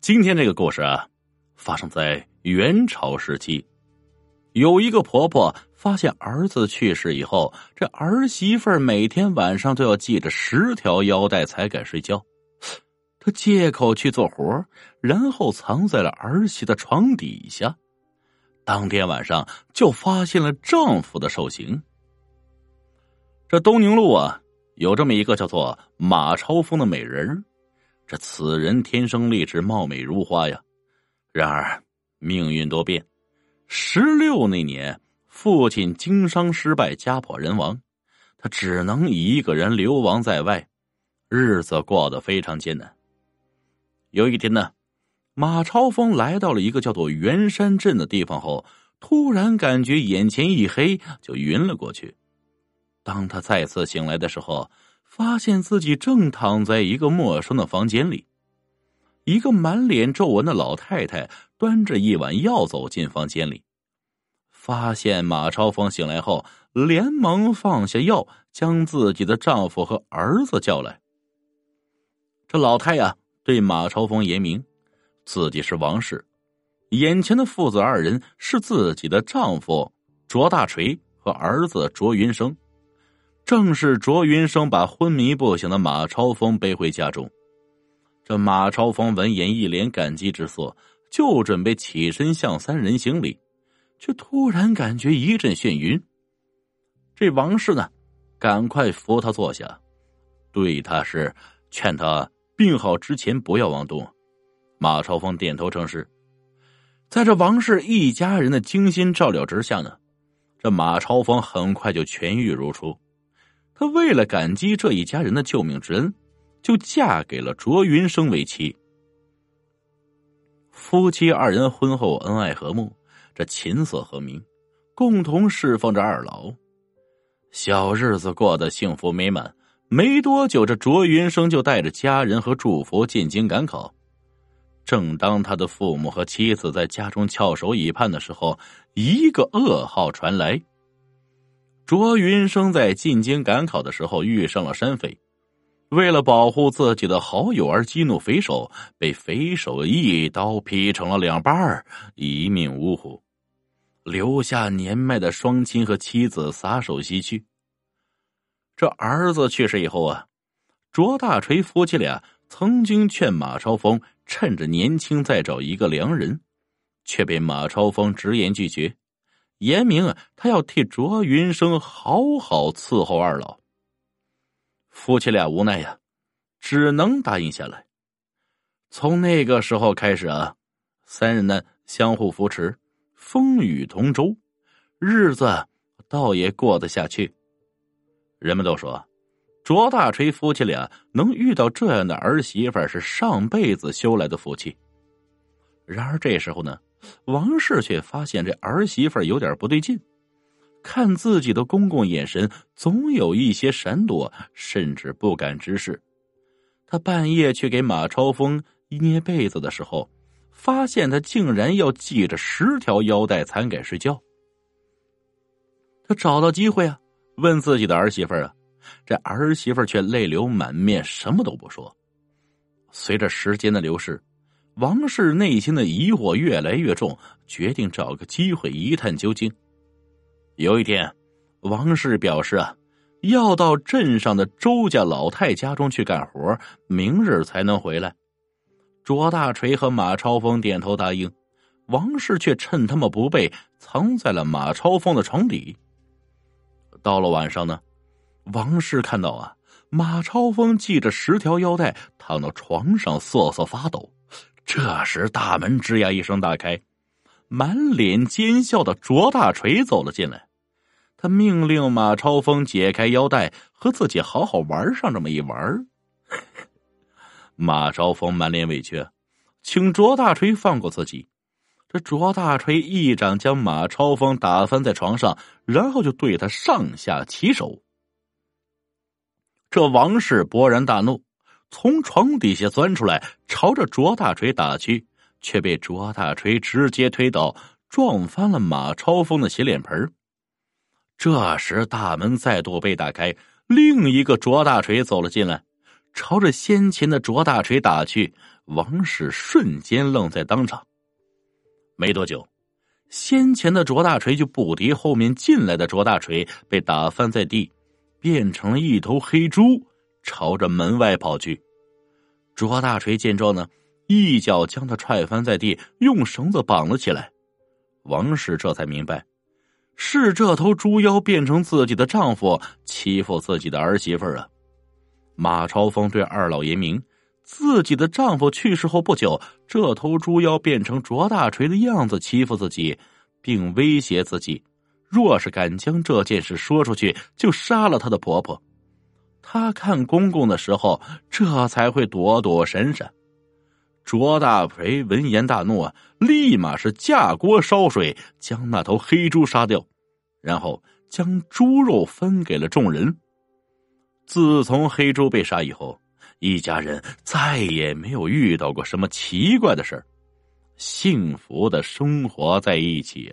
今天这个故事啊，发生在元朝时期。有一个婆婆发现儿子去世以后，这儿媳妇每天晚上都要系着十条腰带才敢睡觉。她借口去做活，然后藏在了儿媳的床底下。当天晚上就发现了丈夫的受刑。这东宁路啊，有这么一个叫做马超峰的美人这此人天生丽质，貌美如花呀。然而命运多变，十六那年，父亲经商失败，家破人亡，他只能一个人流亡在外，日子过得非常艰难。有一天呢，马超峰来到了一个叫做元山镇的地方后，突然感觉眼前一黑，就晕了过去。当他再次醒来的时候，发现自己正躺在一个陌生的房间里，一个满脸皱纹的老太太端着一碗药走进房间里，发现马超峰醒来后，连忙放下药，将自己的丈夫和儿子叫来。这老太呀，对马超峰言明，自己是王氏，眼前的父子二人是自己的丈夫卓大锤和儿子卓云生。正是卓云生把昏迷不醒的马超峰背回家中，这马超峰闻言一脸感激之色，就准备起身向三人行礼，却突然感觉一阵眩晕。这王氏呢，赶快扶他坐下，对他是劝他病好之前不要妄动。马超峰点头称是。在这王氏一家人的精心照料之下呢，这马超峰很快就痊愈如初。她为了感激这一家人的救命之恩，就嫁给了卓云生为妻。夫妻二人婚后恩爱和睦，这琴瑟和鸣，共同侍奉着二老，小日子过得幸福美满。没多久，这卓云生就带着家人和祝福进京赶考。正当他的父母和妻子在家中翘首以盼的时候，一个噩耗传来。卓云生在进京赶考的时候遇上了山匪，为了保护自己的好友而激怒匪首，被匪首一刀劈成了两半一命呜呼，留下年迈的双亲和妻子撒手西去。这儿子去世以后啊，卓大锤夫妻俩曾经劝马超峰趁着年轻再找一个良人，却被马超峰直言拒绝。言明啊，他要替卓云生好好伺候二老。夫妻俩无奈呀，只能答应下来。从那个时候开始啊，三人呢相互扶持，风雨同舟，日子倒也过得下去。人们都说，卓大锤夫妻俩能遇到这样的儿媳妇是上辈子修来的福气。然而这时候呢？王氏却发现这儿媳妇有点不对劲，看自己的公公眼神总有一些闪躲，甚至不敢直视。他半夜去给马超峰捏被子的时候，发现他竟然要系着十条腰带才敢睡觉。他找到机会啊，问自己的儿媳妇啊，这儿媳妇却泪流满面，什么都不说。随着时间的流逝。王氏内心的疑惑越来越重，决定找个机会一探究竟。有一天，王氏表示啊，要到镇上的周家老太家中去干活，明日才能回来。卓大锤和马超风点头答应，王氏却趁他们不备，藏在了马超风的床底。到了晚上呢，王氏看到啊，马超风系着十条腰带躺到床上瑟瑟发抖。这时，大门吱呀一声打开，满脸奸笑的卓大锤走了进来。他命令马超风解开腰带，和自己好好玩上这么一玩。马超风满脸委屈，请卓大锤放过自己。这卓大锤一掌将马超风打翻在床上，然后就对他上下其手。这王氏勃然大怒。从床底下钻出来，朝着卓大锤打去，却被卓大锤直接推倒，撞翻了马超风的洗脸盆。这时，大门再度被打开，另一个卓大锤走了进来，朝着先前的卓大锤打去。王氏瞬间愣在当场。没多久，先前的卓大锤就不敌后面进来的卓大锤，被打翻在地，变成了一头黑猪，朝着门外跑去。卓大锤见状呢，一脚将他踹翻在地，用绳子绑了起来。王氏这才明白，是这头猪妖变成自己的丈夫，欺负自己的儿媳妇啊！马超峰对二老爷明。自己的丈夫去世后不久，这头猪妖变成卓大锤的样子欺负自己，并威胁自己，若是敢将这件事说出去，就杀了她的婆婆。他看公公的时候，这才会躲躲闪闪。卓大锤闻言大怒啊，立马是架锅烧水，将那头黑猪杀掉，然后将猪肉分给了众人。自从黑猪被杀以后。一家人再也没有遇到过什么奇怪的事儿，幸福的生活在一起。